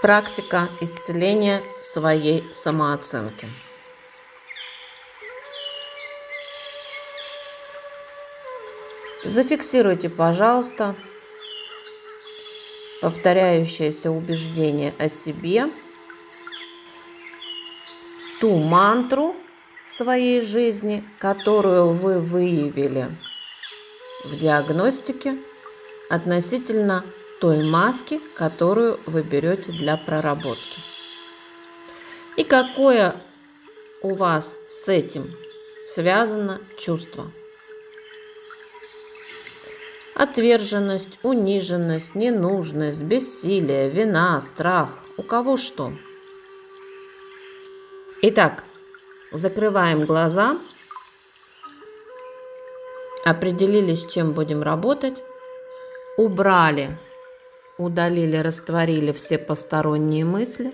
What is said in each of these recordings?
Практика исцеления своей самооценки. Зафиксируйте, пожалуйста, повторяющееся убеждение о себе, ту мантру своей жизни, которую вы выявили в диагностике относительно той маски, которую вы берете для проработки. И какое у вас с этим связано чувство. Отверженность, униженность, ненужность, бессилие, вина, страх. У кого что. Итак, закрываем глаза, определились, с чем будем работать, убрали удалили, растворили все посторонние мысли.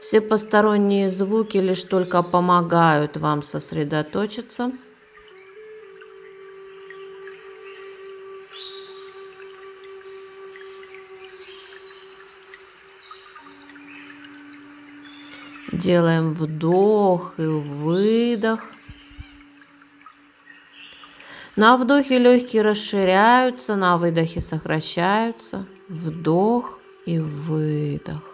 Все посторонние звуки лишь только помогают вам сосредоточиться. Делаем вдох и выдох. На вдохе легкие расширяются, на выдохе сокращаются. Вдох и выдох.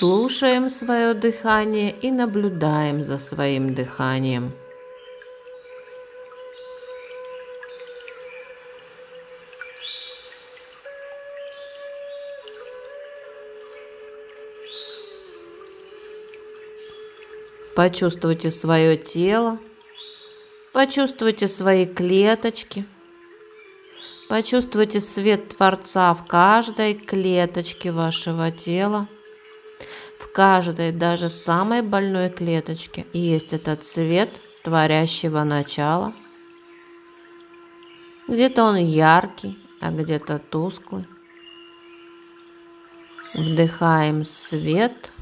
Слушаем свое дыхание и наблюдаем за своим дыханием. Почувствуйте свое тело, почувствуйте свои клеточки, почувствуйте свет Творца в каждой клеточке вашего тела – каждой, даже самой больной клеточке есть этот цвет творящего начала. Где-то он яркий, а где-то тусклый. Вдыхаем свет.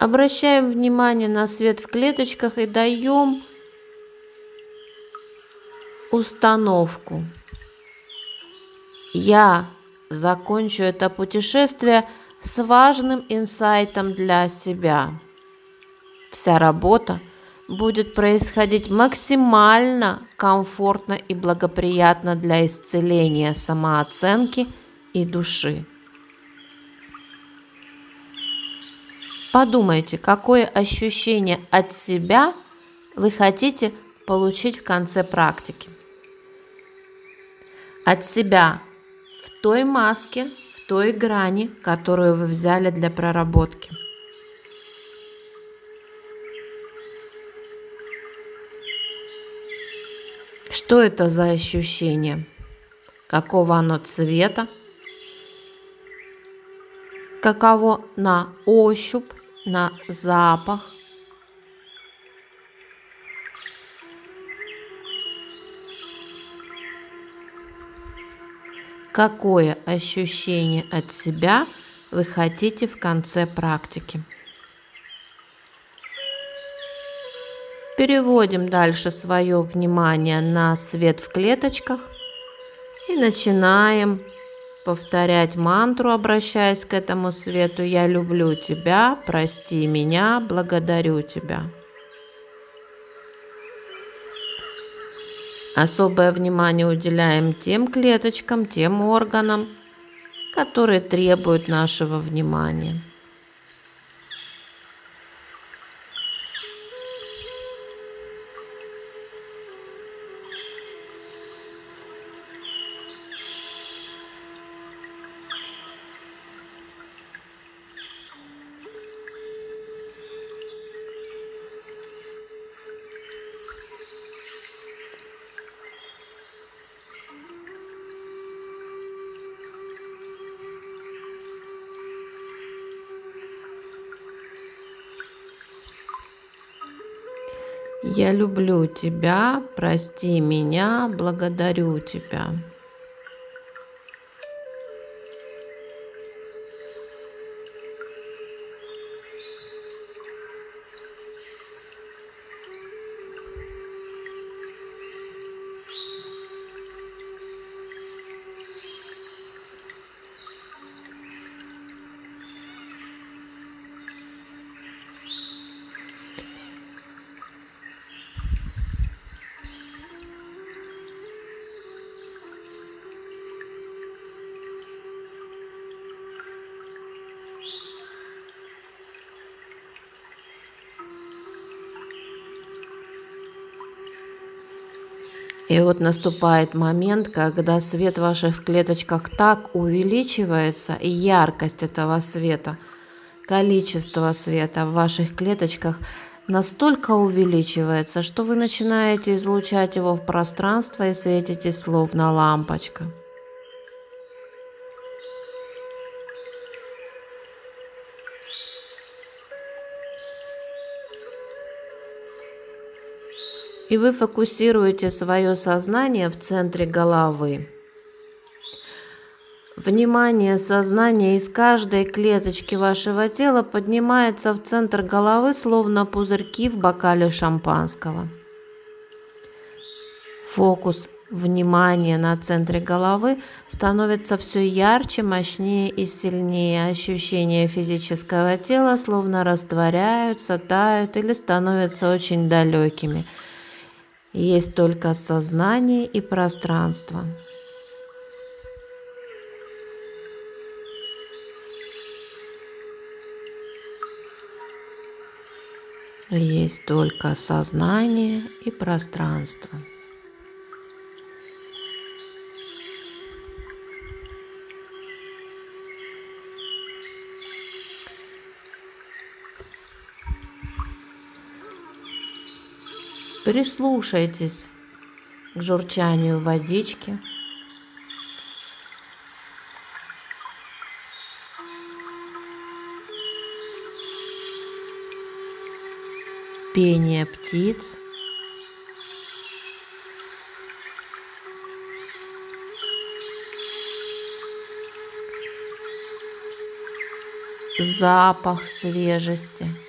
Обращаем внимание на свет в клеточках и даем установку. Я закончу это путешествие с важным инсайтом для себя. Вся работа будет происходить максимально комфортно и благоприятно для исцеления самооценки и души. Подумайте, какое ощущение от себя вы хотите получить в конце практики. От себя в той маске, в той грани, которую вы взяли для проработки. Что это за ощущение? Какого оно цвета? Каково на ощупь, на запах? Какое ощущение от себя вы хотите в конце практики. Переводим дальше свое внимание на свет в клеточках и начинаем повторять мантру, обращаясь к этому свету. Я люблю тебя, прости меня, благодарю тебя. Особое внимание уделяем тем клеточкам, тем органам, которые требуют нашего внимания. Я люблю тебя, прости меня, благодарю тебя. И вот наступает момент, когда свет ваших клеточках так увеличивается, и яркость этого света, количество света в ваших клеточках настолько увеличивается, что вы начинаете излучать его в пространство и светитесь словно лампочка. И вы фокусируете свое сознание в центре головы. Внимание сознания из каждой клеточки вашего тела поднимается в центр головы, словно пузырьки в бокале шампанского. Фокус внимания на центре головы становится все ярче, мощнее и сильнее. Ощущения физического тела словно растворяются, тают или становятся очень далекими – есть только сознание и пространство. Есть только сознание и пространство. Прислушайтесь к журчанию водички. Пение птиц. Запах свежести.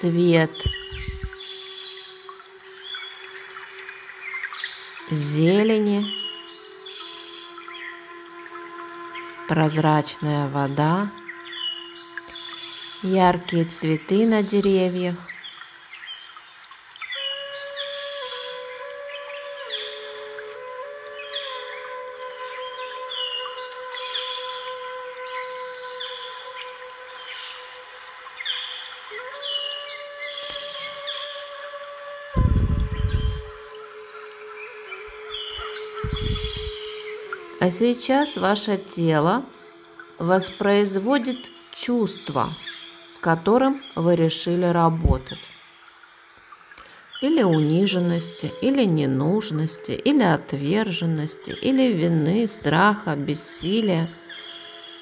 Цвет зелени, прозрачная вода, яркие цветы на деревьях – А сейчас ваше тело воспроизводит чувство, с которым вы решили работать. Или униженности, или ненужности, или отверженности, или вины, страха, бессилия,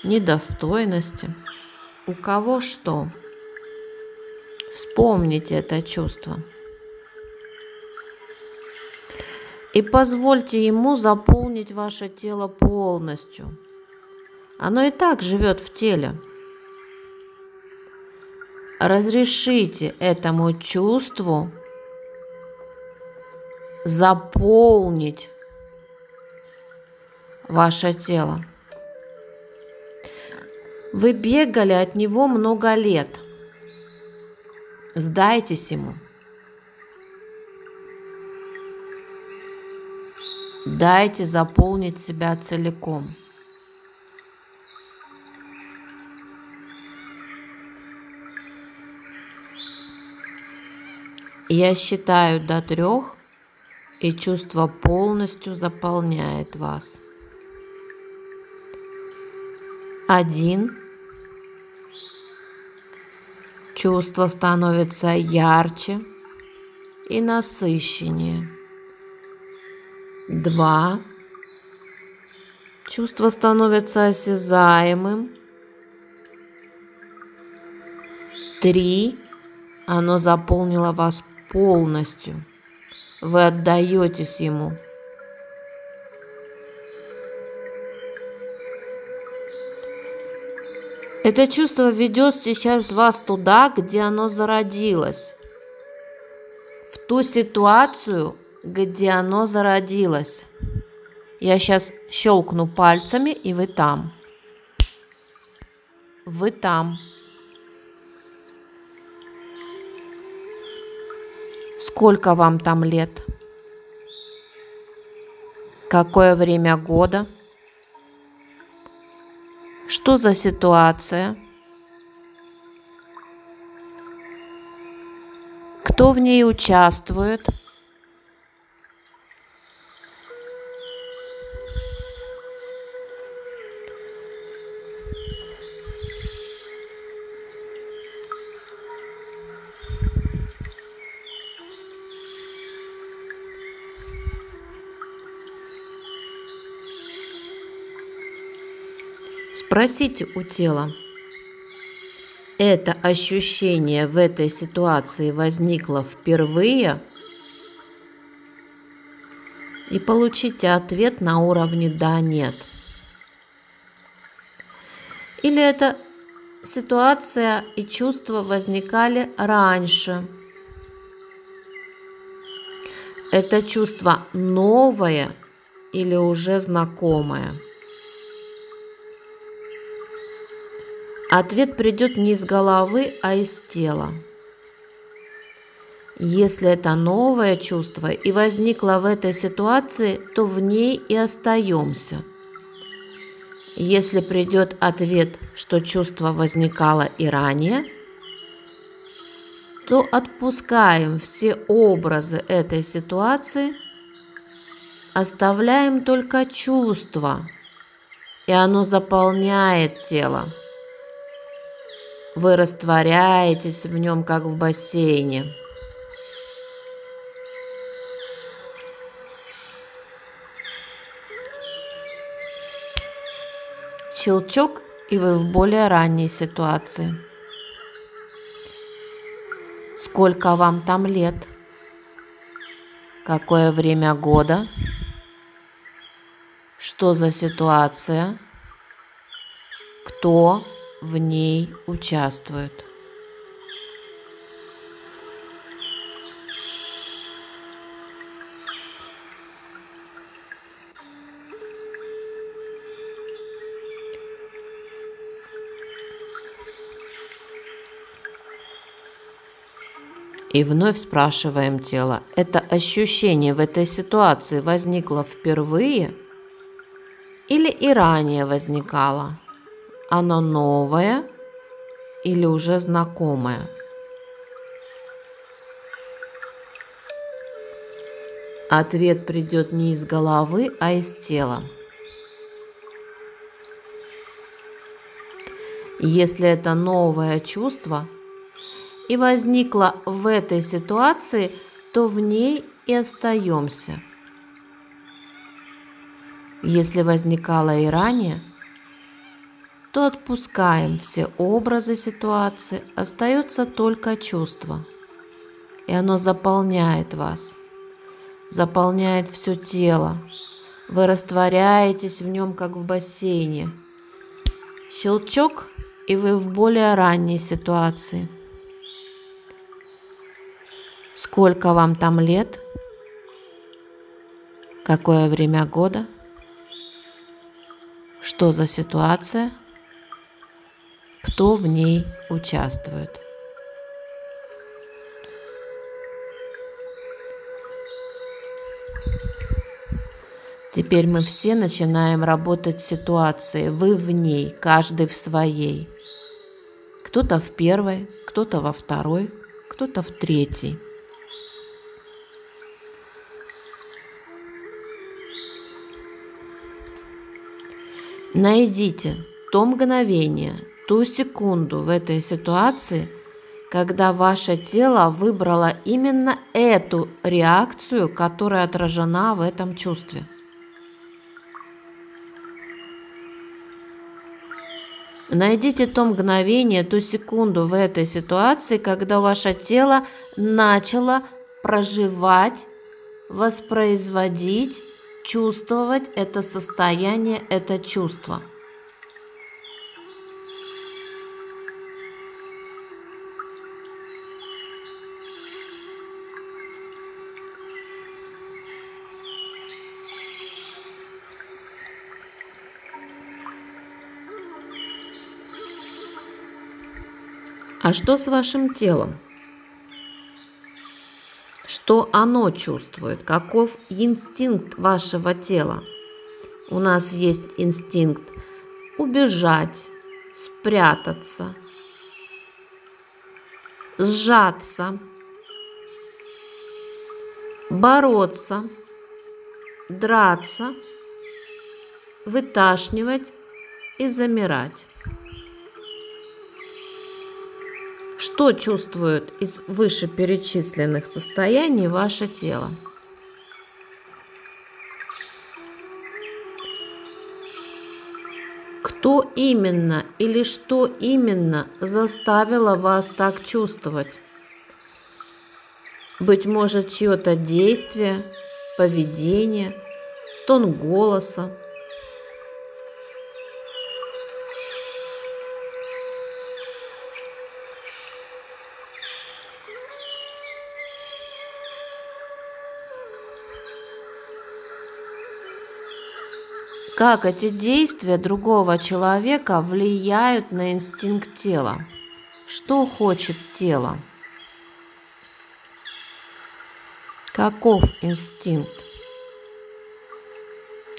недостойности. У кого что? Вспомните это чувство – и позвольте ему заполнить ваше тело полностью. Оно и так живет в теле. Разрешите этому чувству заполнить ваше тело. Вы бегали от него много лет. Сдайтесь ему – Дайте заполнить себя целиком. Я считаю до трех, и чувство полностью заполняет вас. Один. Чувство становится ярче и насыщеннее. Два. Чувство становится осязаемым. Три. Оно заполнило вас полностью. Вы отдаетесь ему. Это чувство ведет сейчас вас туда, где оно зародилось. В ту ситуацию, где оно зародилось. Я сейчас щелкну пальцами, и вы там. Вы там. Сколько вам там лет? Какое время года? Что за ситуация? Кто в ней участвует? Спросите у тела, это ощущение в этой ситуации возникло впервые? И получите ответ на уровне «да», «нет». Эта ситуация и чувства возникали раньше. Это чувство новое или уже знакомое – Ответ придет не из головы, а из тела. Если это новое чувство и возникло в этой ситуации, то в ней и остаемся. Если придет ответ, что чувство возникало и ранее, то отпускаем все образы этой ситуации, оставляем только чувство, и оно заполняет тело. Вы растворяетесь в нем, как в бассейне. Щелчок, и вы в более ранней ситуации. Сколько вам там лет? Какое время года? Что за ситуация? Кто в ней участвуют. И вновь спрашиваем тело, это ощущение в этой ситуации возникло впервые или и ранее возникало? Оно новое или уже знакомое? Ответ придет не из головы, а из тела. Если это новое чувство и возникло в этой ситуации, то в ней и остаемся. Если возникало и ранее – то отпускаем все образы ситуации, остается только чувство. И оно заполняет вас, заполняет все тело. Вы растворяетесь в нем, как в бассейне. Щелчок, и вы в более ранней ситуации. Сколько вам там лет? Какое время года? Что за ситуация? кто в ней участвует. Теперь мы все начинаем работать в ситуации. Вы в ней, каждый в своей. Кто-то в первой, кто-то во второй, кто-то в третьей. Найдите то мгновение, ту секунду в этой ситуации, когда ваше тело выбрало именно эту реакцию, которая отражена в этом чувстве. Найдите то мгновение, ту секунду в этой ситуации, когда ваше тело начало проживать, воспроизводить, чувствовать это состояние, это чувство. А что с вашим телом? Что оно чувствует? Каков инстинкт вашего тела? У нас есть инстинкт убежать, спрятаться, сжаться, бороться, драться, выташнивать и замирать. Что чувствует из вышеперечисленных состояний ваше тело? Кто именно или что именно заставило вас так чувствовать? Быть может, чье-то действие, поведение, тон голоса, как эти действия другого человека влияют на инстинкт тела. Что хочет тело? Каков инстинкт?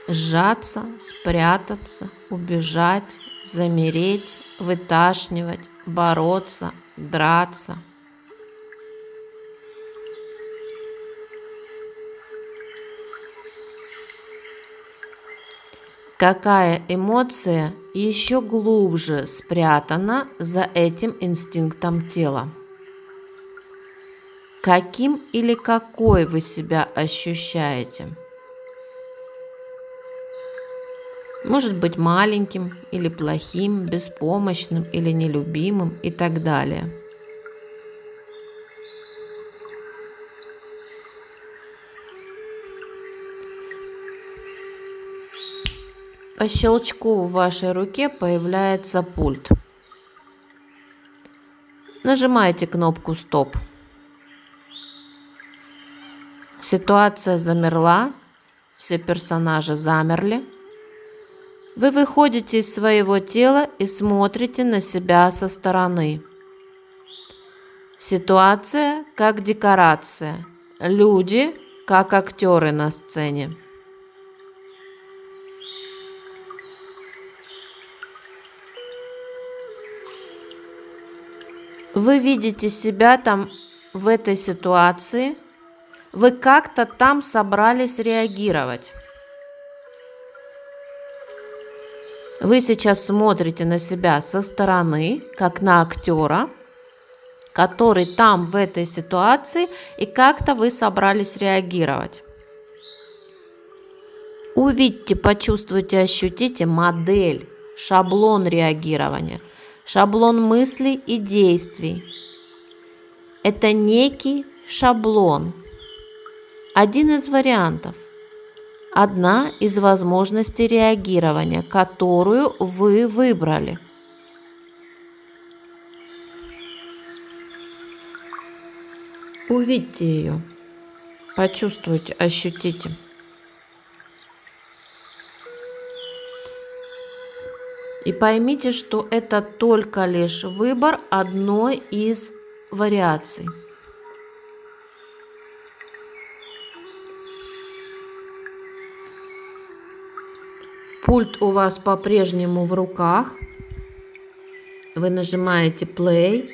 Сжаться, спрятаться, убежать, замереть, выташнивать, бороться, драться – какая эмоция еще глубже спрятана за этим инстинктом тела. Каким или какой вы себя ощущаете? Может быть маленьким или плохим, беспомощным или нелюбимым и так далее – По щелчку в вашей руке появляется пульт. Нажимаете кнопку «Стоп». Ситуация замерла, все персонажи замерли. Вы выходите из своего тела и смотрите на себя со стороны. Ситуация как декорация, люди как актеры на сцене. Вы видите себя там в этой ситуации, вы как-то там собрались реагировать. Вы сейчас смотрите на себя со стороны, как на актера, который там в этой ситуации, и как-то вы собрались реагировать. Увидьте, почувствуйте, ощутите модель, шаблон реагирования – шаблон мыслей и действий. Это некий шаблон, один из вариантов, одна из возможностей реагирования, которую вы выбрали. Увидьте ее, почувствуйте, ощутите. И поймите, что это только лишь выбор одной из вариаций. Пульт у вас по-прежнему в руках. Вы нажимаете play.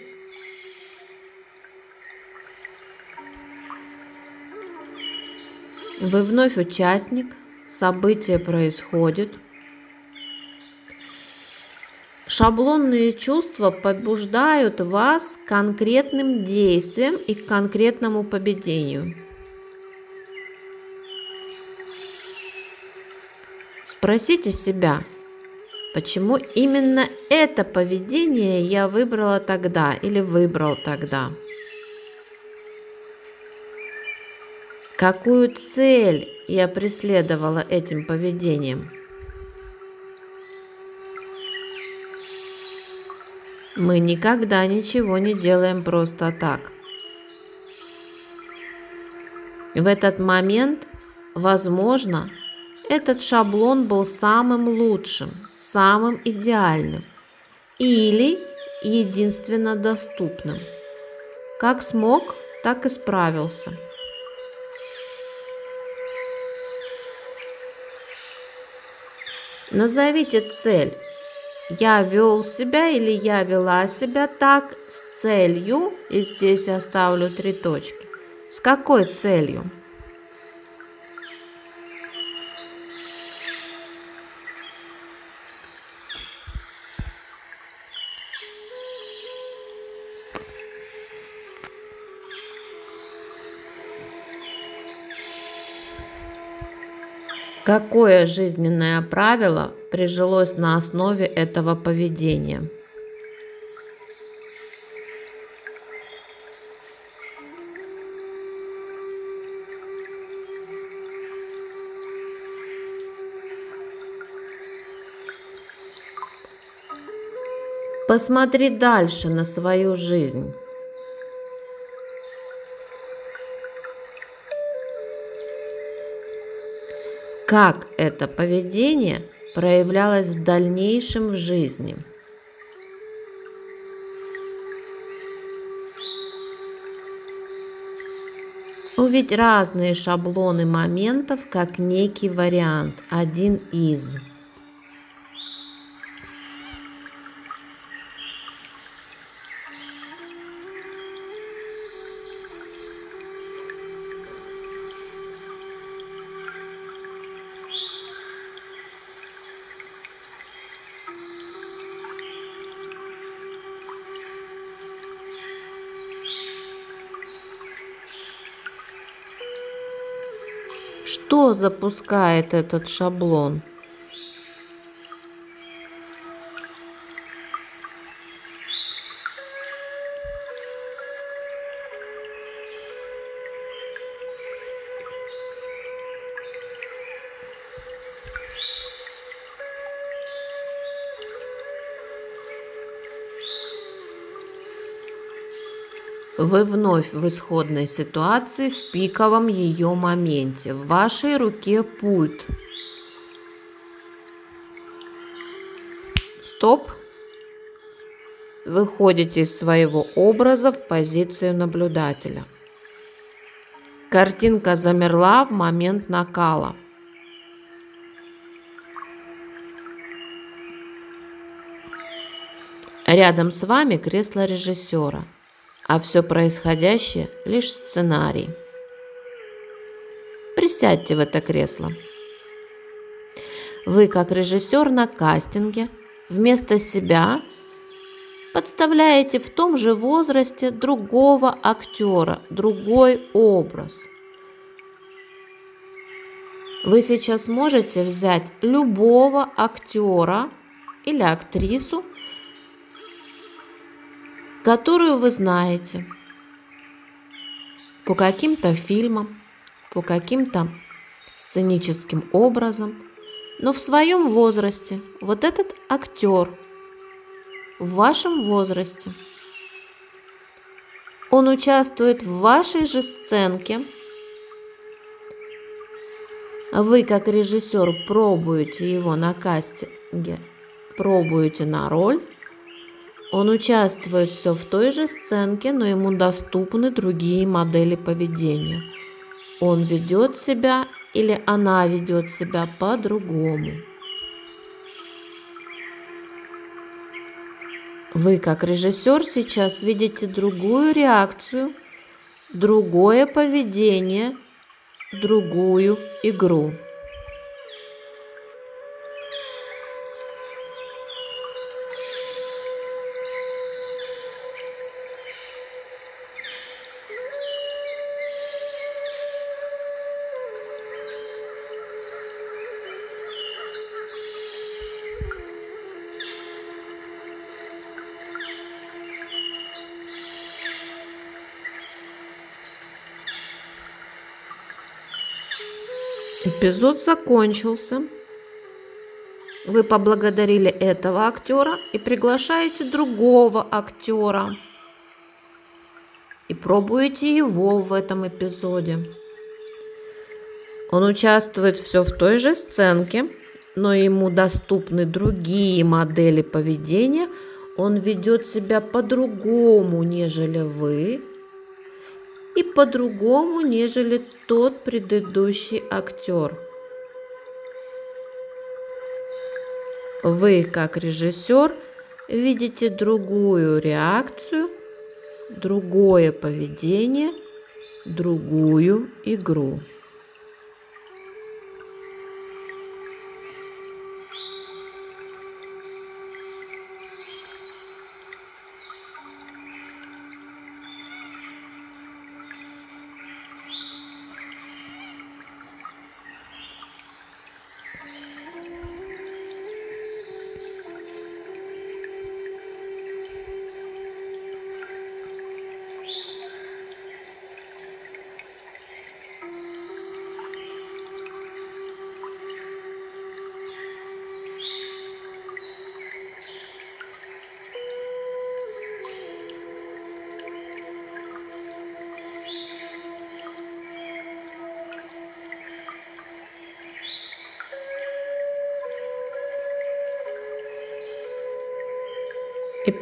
Вы вновь участник. Событие происходит. Шаблонные чувства побуждают вас к конкретным действиям и к конкретному поведению. Спросите себя, Почему именно это поведение я выбрала тогда или выбрал тогда? Какую цель я преследовала этим поведением? Мы никогда ничего не делаем просто так. В этот момент, возможно, этот шаблон был самым лучшим, самым идеальным или единственно доступным. Как смог, так и справился. Назовите цель. Я вел себя или я вела себя так с целью, и здесь я ставлю три точки. С какой целью? Какое жизненное правило прижилось на основе этого поведения? Посмотри дальше на свою жизнь. как это поведение проявлялось в дальнейшем в жизни. Увидеть разные шаблоны моментов как некий вариант, один из – Что запускает этот шаблон? Вы вновь в исходной ситуации в пиковом ее моменте. В вашей руке пульт. Стоп. Выходите из своего образа в позицию наблюдателя. Картинка замерла в момент накала. Рядом с вами кресло режиссера – а все происходящее – лишь сценарий. Присядьте в это кресло. Вы, как режиссер на кастинге, вместо себя подставляете в том же возрасте другого актера, другой образ. Вы сейчас можете взять любого актера или актрису которую вы знаете. По каким-то фильмам, по каким-то сценическим образом, но в своем возрасте вот этот актер в вашем возрасте, он участвует в вашей же сценке, вы как режиссер пробуете его на кастинге, пробуете на роль, он участвует все в той же сценке, но ему доступны другие модели поведения. Он ведет себя или она ведет себя по-другому. Вы, как режиссер, сейчас видите другую реакцию, другое поведение, другую игру. Эпизод закончился. Вы поблагодарили этого актера и приглашаете другого актера. И пробуете его в этом эпизоде. Он участвует все в той же сценке, но ему доступны другие модели поведения. Он ведет себя по-другому, нежели вы, и по-другому, нежели тот предыдущий актер. Вы, как режиссер, видите другую реакцию, другое поведение, другую игру.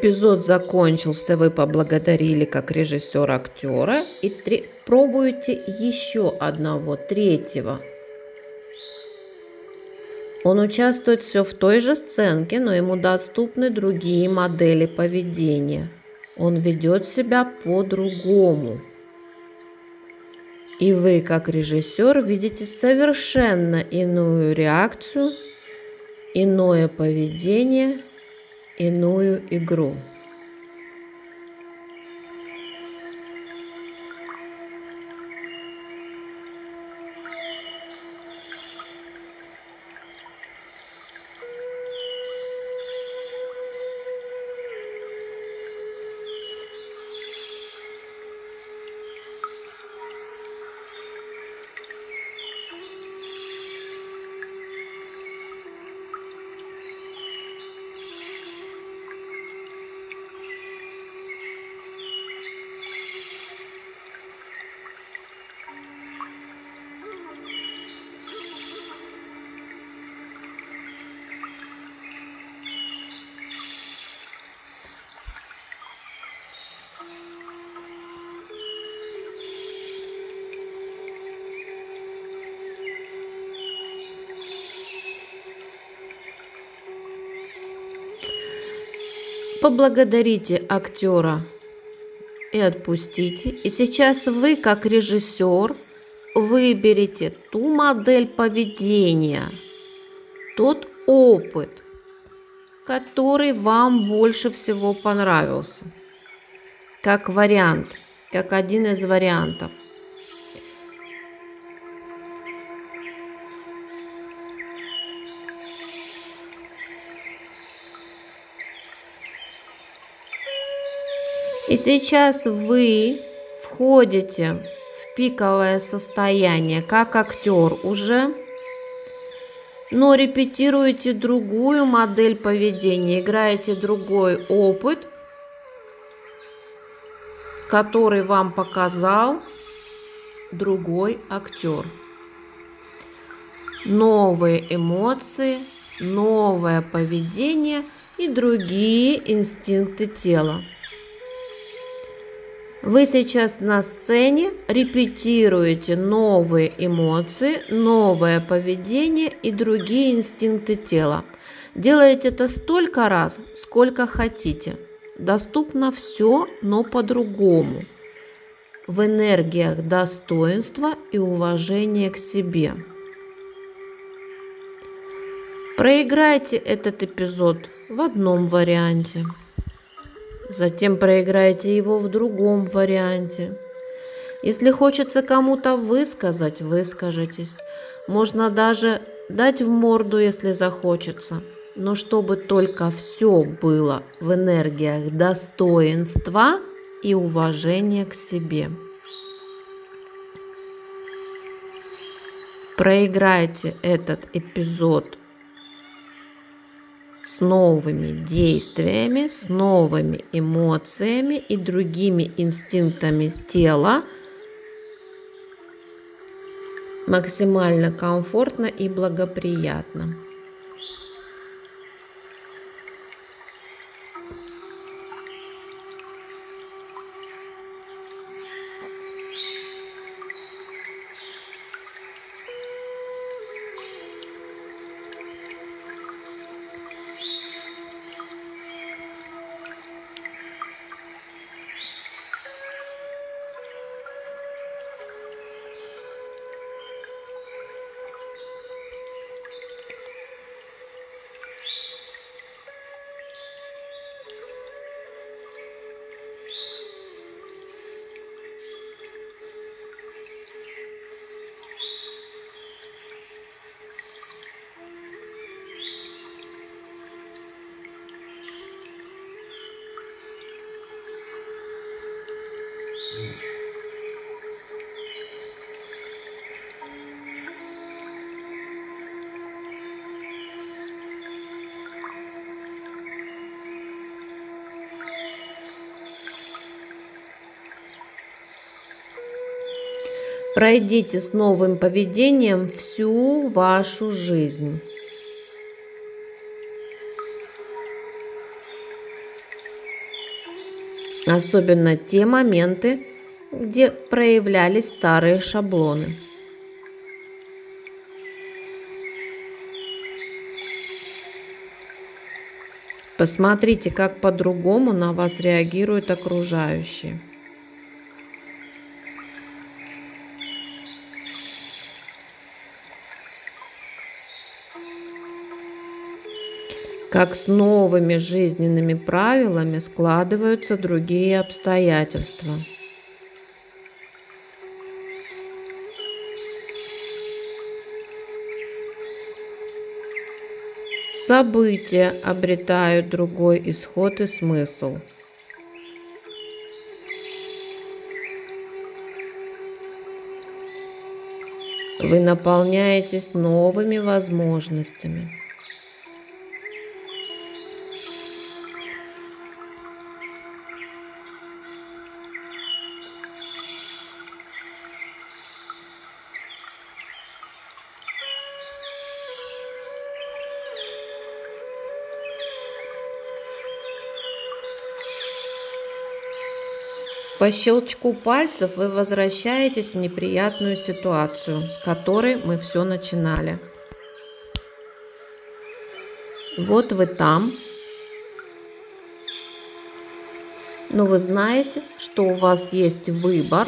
Эпизод закончился, вы поблагодарили как режиссер актера и три... пробуете еще одного, третьего. Он участвует все в той же сценке, но ему доступны другие модели поведения. Он ведет себя по-другому. И вы, как режиссер, видите совершенно иную реакцию, иное поведение – иную игру. Поблагодарите актера и отпустите. И сейчас вы, как режиссер, выберите ту модель поведения, тот опыт, который вам больше всего понравился, как вариант, как один из вариантов. И сейчас вы входите в пиковое состояние, как актер уже, но репетируете другую модель поведения, играете другой опыт, который вам показал другой актер. Новые эмоции, новое поведение и другие инстинкты тела. Вы сейчас на сцене репетируете новые эмоции, новое поведение и другие инстинкты тела. Делаете это столько раз, сколько хотите. Доступно все, но по-другому. В энергиях достоинства и уважения к себе. Проиграйте этот эпизод в одном варианте. Затем проиграйте его в другом варианте. Если хочется кому-то высказать, выскажитесь. Можно даже дать в морду, если захочется. Но чтобы только все было в энергиях достоинства и уважения к себе. Проиграйте этот эпизод с новыми действиями, с новыми эмоциями и другими инстинктами тела максимально комфортно и благоприятно. Пройдите с новым поведением всю вашу жизнь. Особенно те моменты, где проявлялись старые шаблоны. Посмотрите, как по-другому на вас реагируют окружающие. Как с новыми жизненными правилами складываются другие обстоятельства. События обретают другой исход и смысл. Вы наполняетесь новыми возможностями. По щелчку пальцев вы возвращаетесь в неприятную ситуацию, с которой мы все начинали. Вот вы там. Но вы знаете, что у вас есть выбор.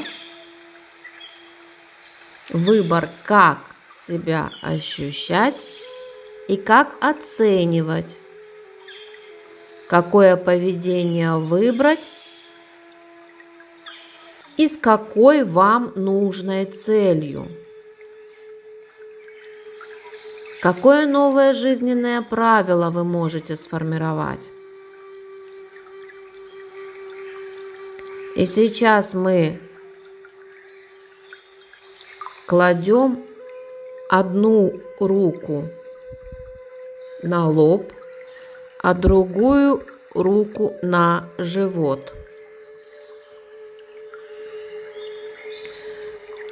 Выбор, как себя ощущать и как оценивать, какое поведение выбрать и с какой вам нужной целью. Какое новое жизненное правило вы можете сформировать? И сейчас мы кладем одну руку на лоб, а другую руку на живот –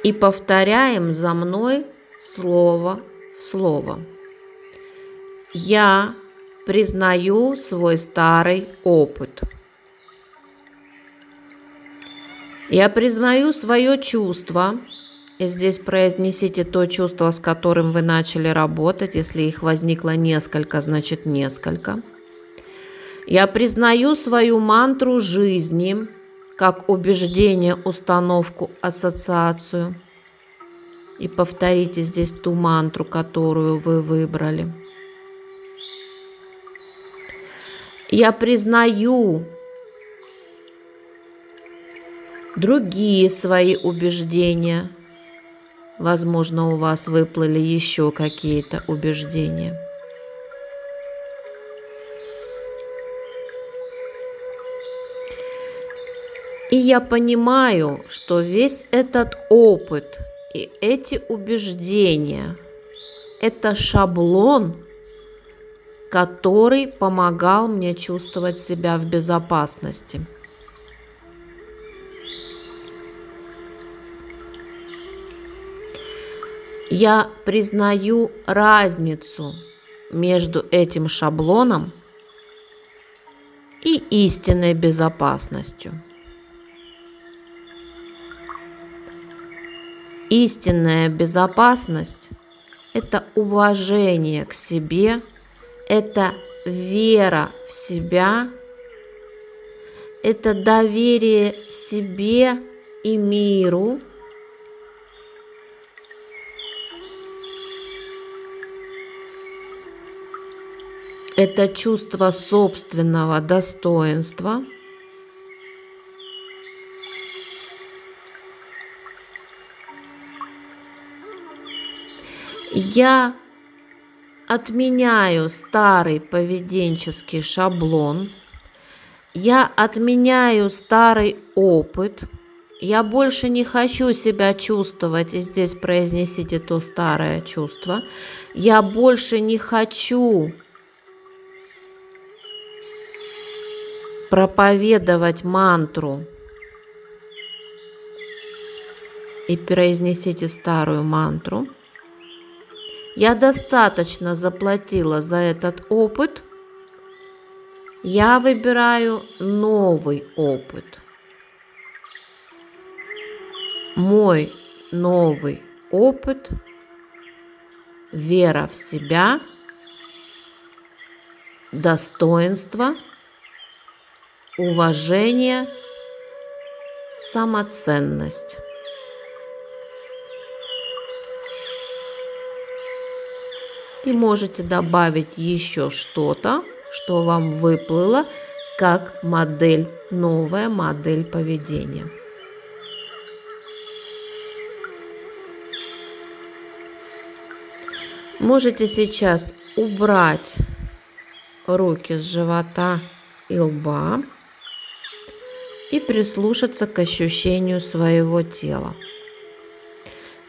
и повторяем за мной слово в слово. Я признаю свой старый опыт. Я признаю свое чувство. И здесь произнесите то чувство, с которым вы начали работать. Если их возникло несколько, значит несколько. Я признаю свою мантру жизни – как убеждение, установку, ассоциацию. И повторите здесь ту мантру, которую вы выбрали. Я признаю другие свои убеждения. Возможно, у вас выплыли еще какие-то убеждения. И я понимаю, что весь этот опыт и эти убеждения – это шаблон, который помогал мне чувствовать себя в безопасности. Я признаю разницу между этим шаблоном и истинной безопасностью. Истинная безопасность – это уважение к себе, это вера в себя, это доверие себе и миру – это чувство собственного достоинства. Я отменяю старый поведенческий шаблон, я отменяю старый опыт, я больше не хочу себя чувствовать, и здесь произнесите то старое чувство, я больше не хочу проповедовать мантру и произнесите старую мантру. Я достаточно заплатила за этот опыт. Я выбираю новый опыт. Мой новый опыт – вера в себя, достоинство – уважение, самоценность. И можете добавить еще что-то, что вам выплыло как модель, новая модель поведения. Можете сейчас убрать руки с живота и лба и прислушаться к ощущению своего тела.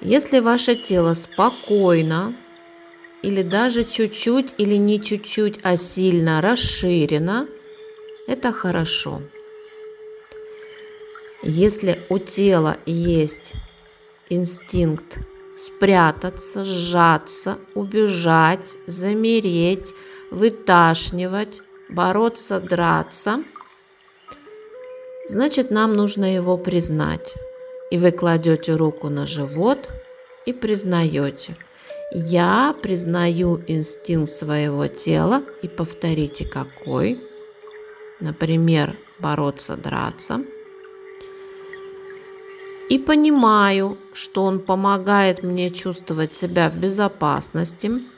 Если ваше тело спокойно или даже чуть-чуть или не чуть-чуть, а сильно расширено, это хорошо. Если у тела есть инстинкт спрятаться, сжаться, убежать, замереть, выташнивать, бороться, драться – значит нам нужно его признать. И вы кладете руку на живот и признаете. Я признаю инстинкт своего тела и повторите какой. Например, бороться, драться. И понимаю, что он помогает мне чувствовать себя в безопасности –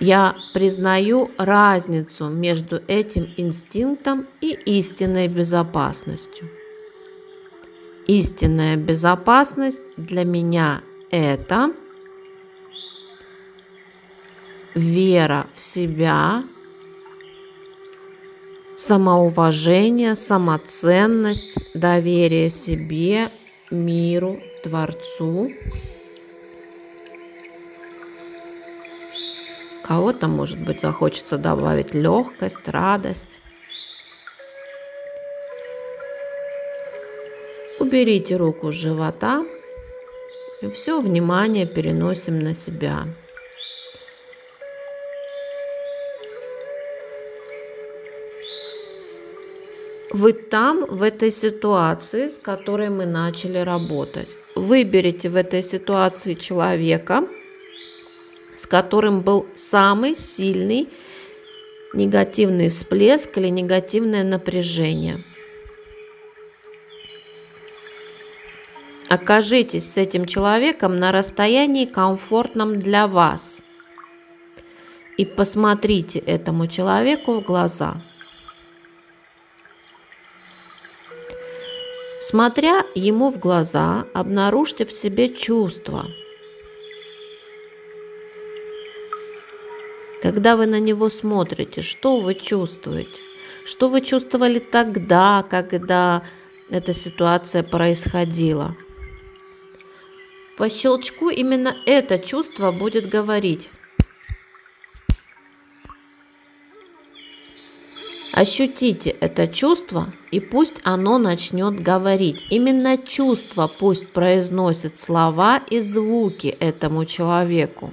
Я признаю разницу между этим инстинктом и истинной безопасностью. Истинная безопасность для меня это вера в себя, самоуважение, самоценность, доверие себе, миру, Творцу – Кого-то, может быть, захочется добавить легкость, радость. Уберите руку с живота и все внимание переносим на себя. Вы там, в этой ситуации, с которой мы начали работать. Выберите в этой ситуации человека – с которым был самый сильный негативный всплеск или негативное напряжение. Окажитесь с этим человеком на расстоянии комфортном для вас. И посмотрите этому человеку в глаза. Смотря ему в глаза, обнаружьте в себе чувства – Когда вы на него смотрите, что вы чувствуете? Что вы чувствовали тогда, когда эта ситуация происходила. По щелчку именно это чувство будет говорить. Ощутите это чувство, и пусть оно начнет говорить. Именно чувство пусть произносит слова и звуки этому человеку.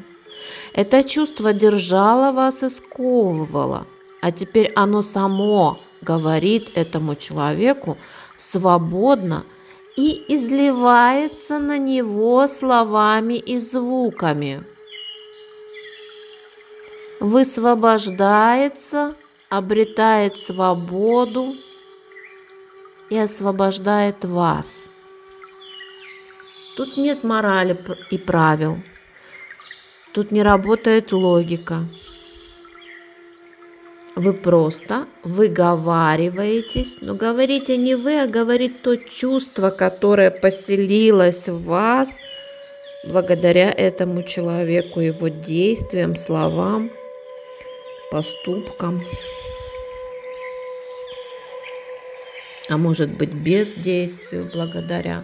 Это чувство держало вас и сковывало, а теперь оно само говорит этому человеку свободно и изливается на него словами и звуками. Высвобождается обретает свободу и освобождает вас. Тут нет морали и правил. Тут не работает логика. Вы просто выговариваетесь, но говорите не вы, а говорит то чувство, которое поселилось в вас благодаря этому человеку, его действиям, словам, поступкам. а может быть бездействию благодаря.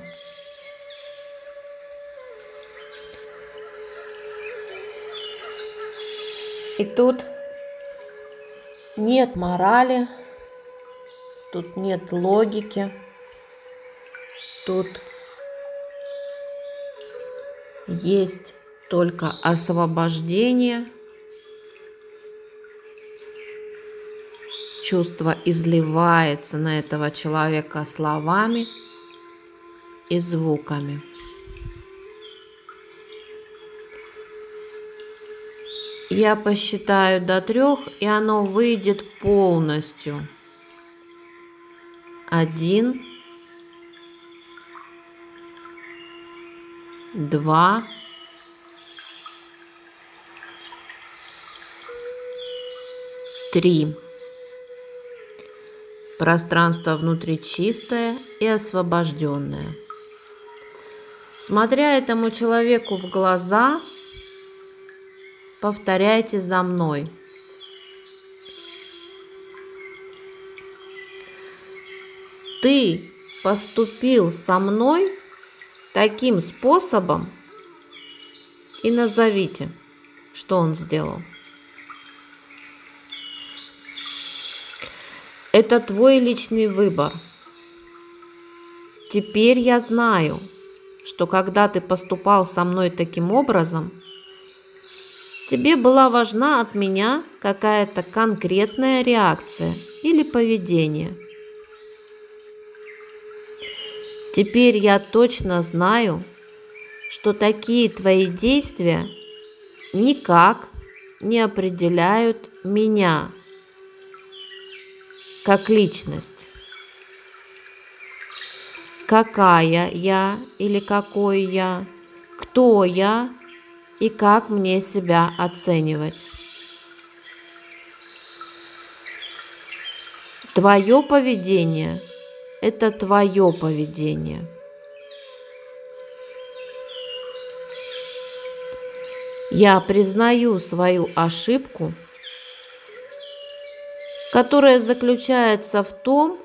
И тут нет морали, тут нет логики, тут есть только освобождение – чувство изливается на этого человека словами и звуками. Я посчитаю до трех, и оно выйдет полностью. Один, два, три. Пространство внутри чистое и освобожденное. Смотря этому человеку в глаза, повторяйте за мной. Ты поступил со мной таким способом и назовите, что он сделал. Это твой личный выбор. Теперь я знаю, что когда ты поступал со мной таким образом, тебе была важна от меня какая-то конкретная реакция или поведение. Теперь я точно знаю, что такие твои действия никак не определяют меня как личность. Какая я или какой я, кто я и как мне себя оценивать. Твое поведение – это твое поведение. Я признаю свою ошибку – которая заключается в том,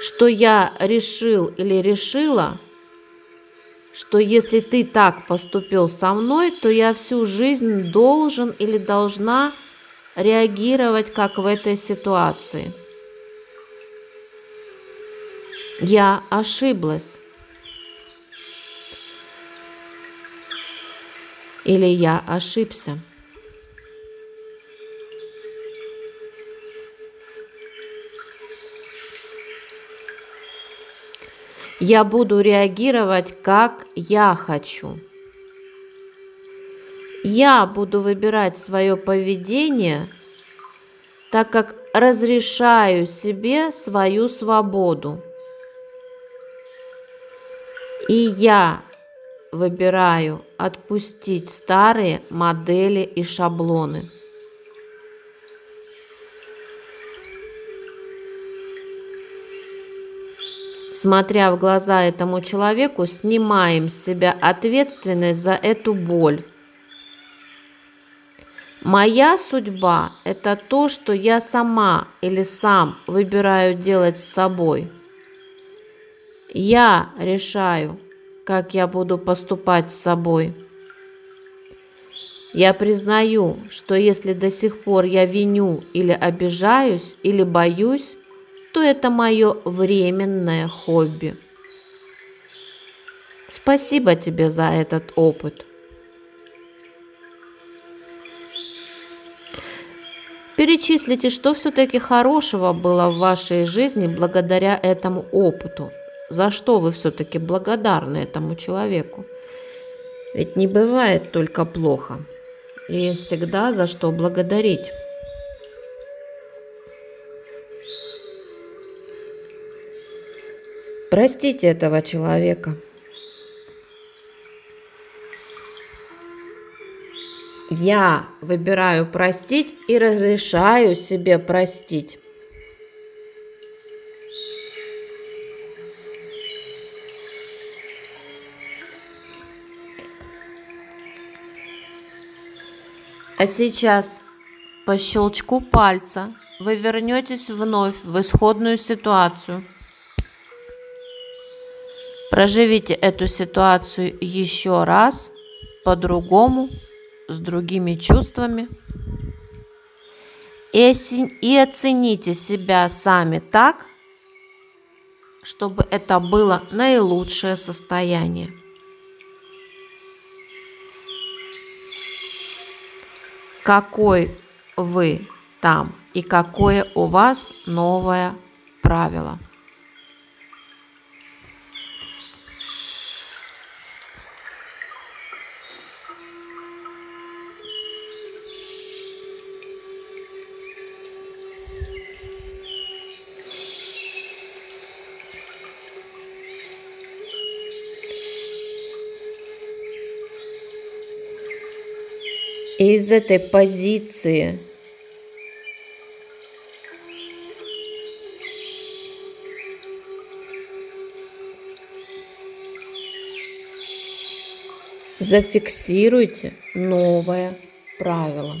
что я решил или решила, что если ты так поступил со мной, то я всю жизнь должен или должна реагировать как в этой ситуации. Я ошиблась. Или я ошибся. Я буду реагировать, как я хочу. Я буду выбирать свое поведение, так как разрешаю себе свою свободу. И я выбираю отпустить старые модели и шаблоны. Смотря в глаза этому человеку, снимаем с себя ответственность за эту боль. Моя судьба – это то, что я сама или сам выбираю делать с собой. Я решаю, как я буду поступать с собой. Я признаю, что если до сих пор я виню или обижаюсь, или боюсь, то это мое временное хобби. Спасибо тебе за этот опыт. Перечислите, что все-таки хорошего было в вашей жизни благодаря этому опыту. За что вы все-таки благодарны этому человеку? Ведь не бывает только плохо. И всегда за что благодарить. Простите этого человека. Я выбираю простить и разрешаю себе простить. А сейчас по щелчку пальца вы вернетесь вновь в исходную ситуацию. Проживите эту ситуацию еще раз, по-другому, с другими чувствами. И оцените себя сами так, чтобы это было наилучшее состояние. какой вы там и какое у вас новое правило. Из этой позиции зафиксируйте новое правило.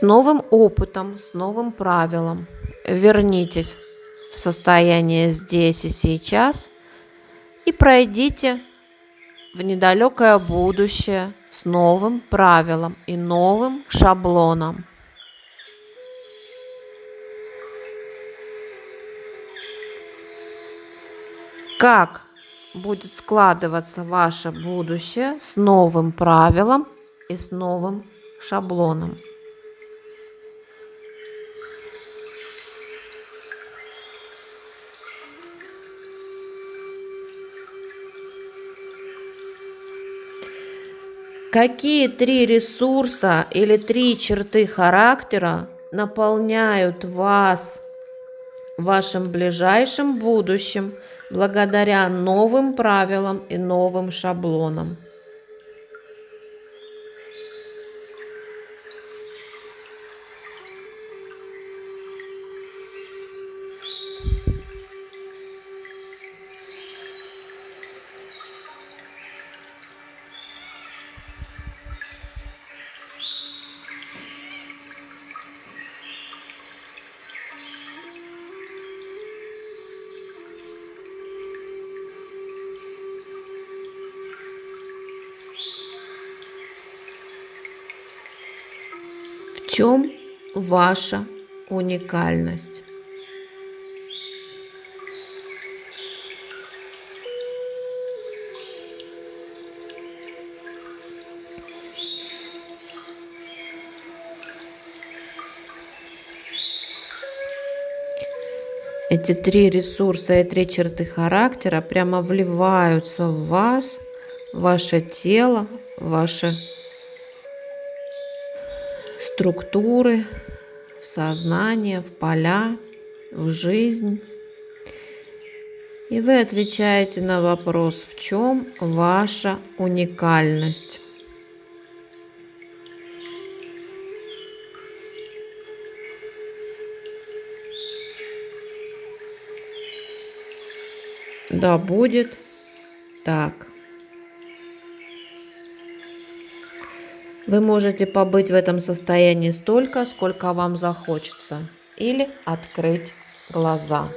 С новым опытом, с новым правилом. Вернитесь в состояние здесь и сейчас и пройдите в недалекое будущее с новым правилом и новым шаблоном. Как будет складываться ваше будущее с новым правилом и с новым шаблоном? Какие три ресурса или три черты характера наполняют вас в вашем ближайшем будущем благодаря новым правилам и новым шаблонам? Чем ваша уникальность? Эти три ресурса и три черты характера прямо вливаются в вас, в ваше тело, в ваше структуры, в сознание, в поля, в жизнь. И вы отвечаете на вопрос, в чем ваша уникальность. Да будет так. Вы можете побыть в этом состоянии столько, сколько вам захочется, или открыть глаза.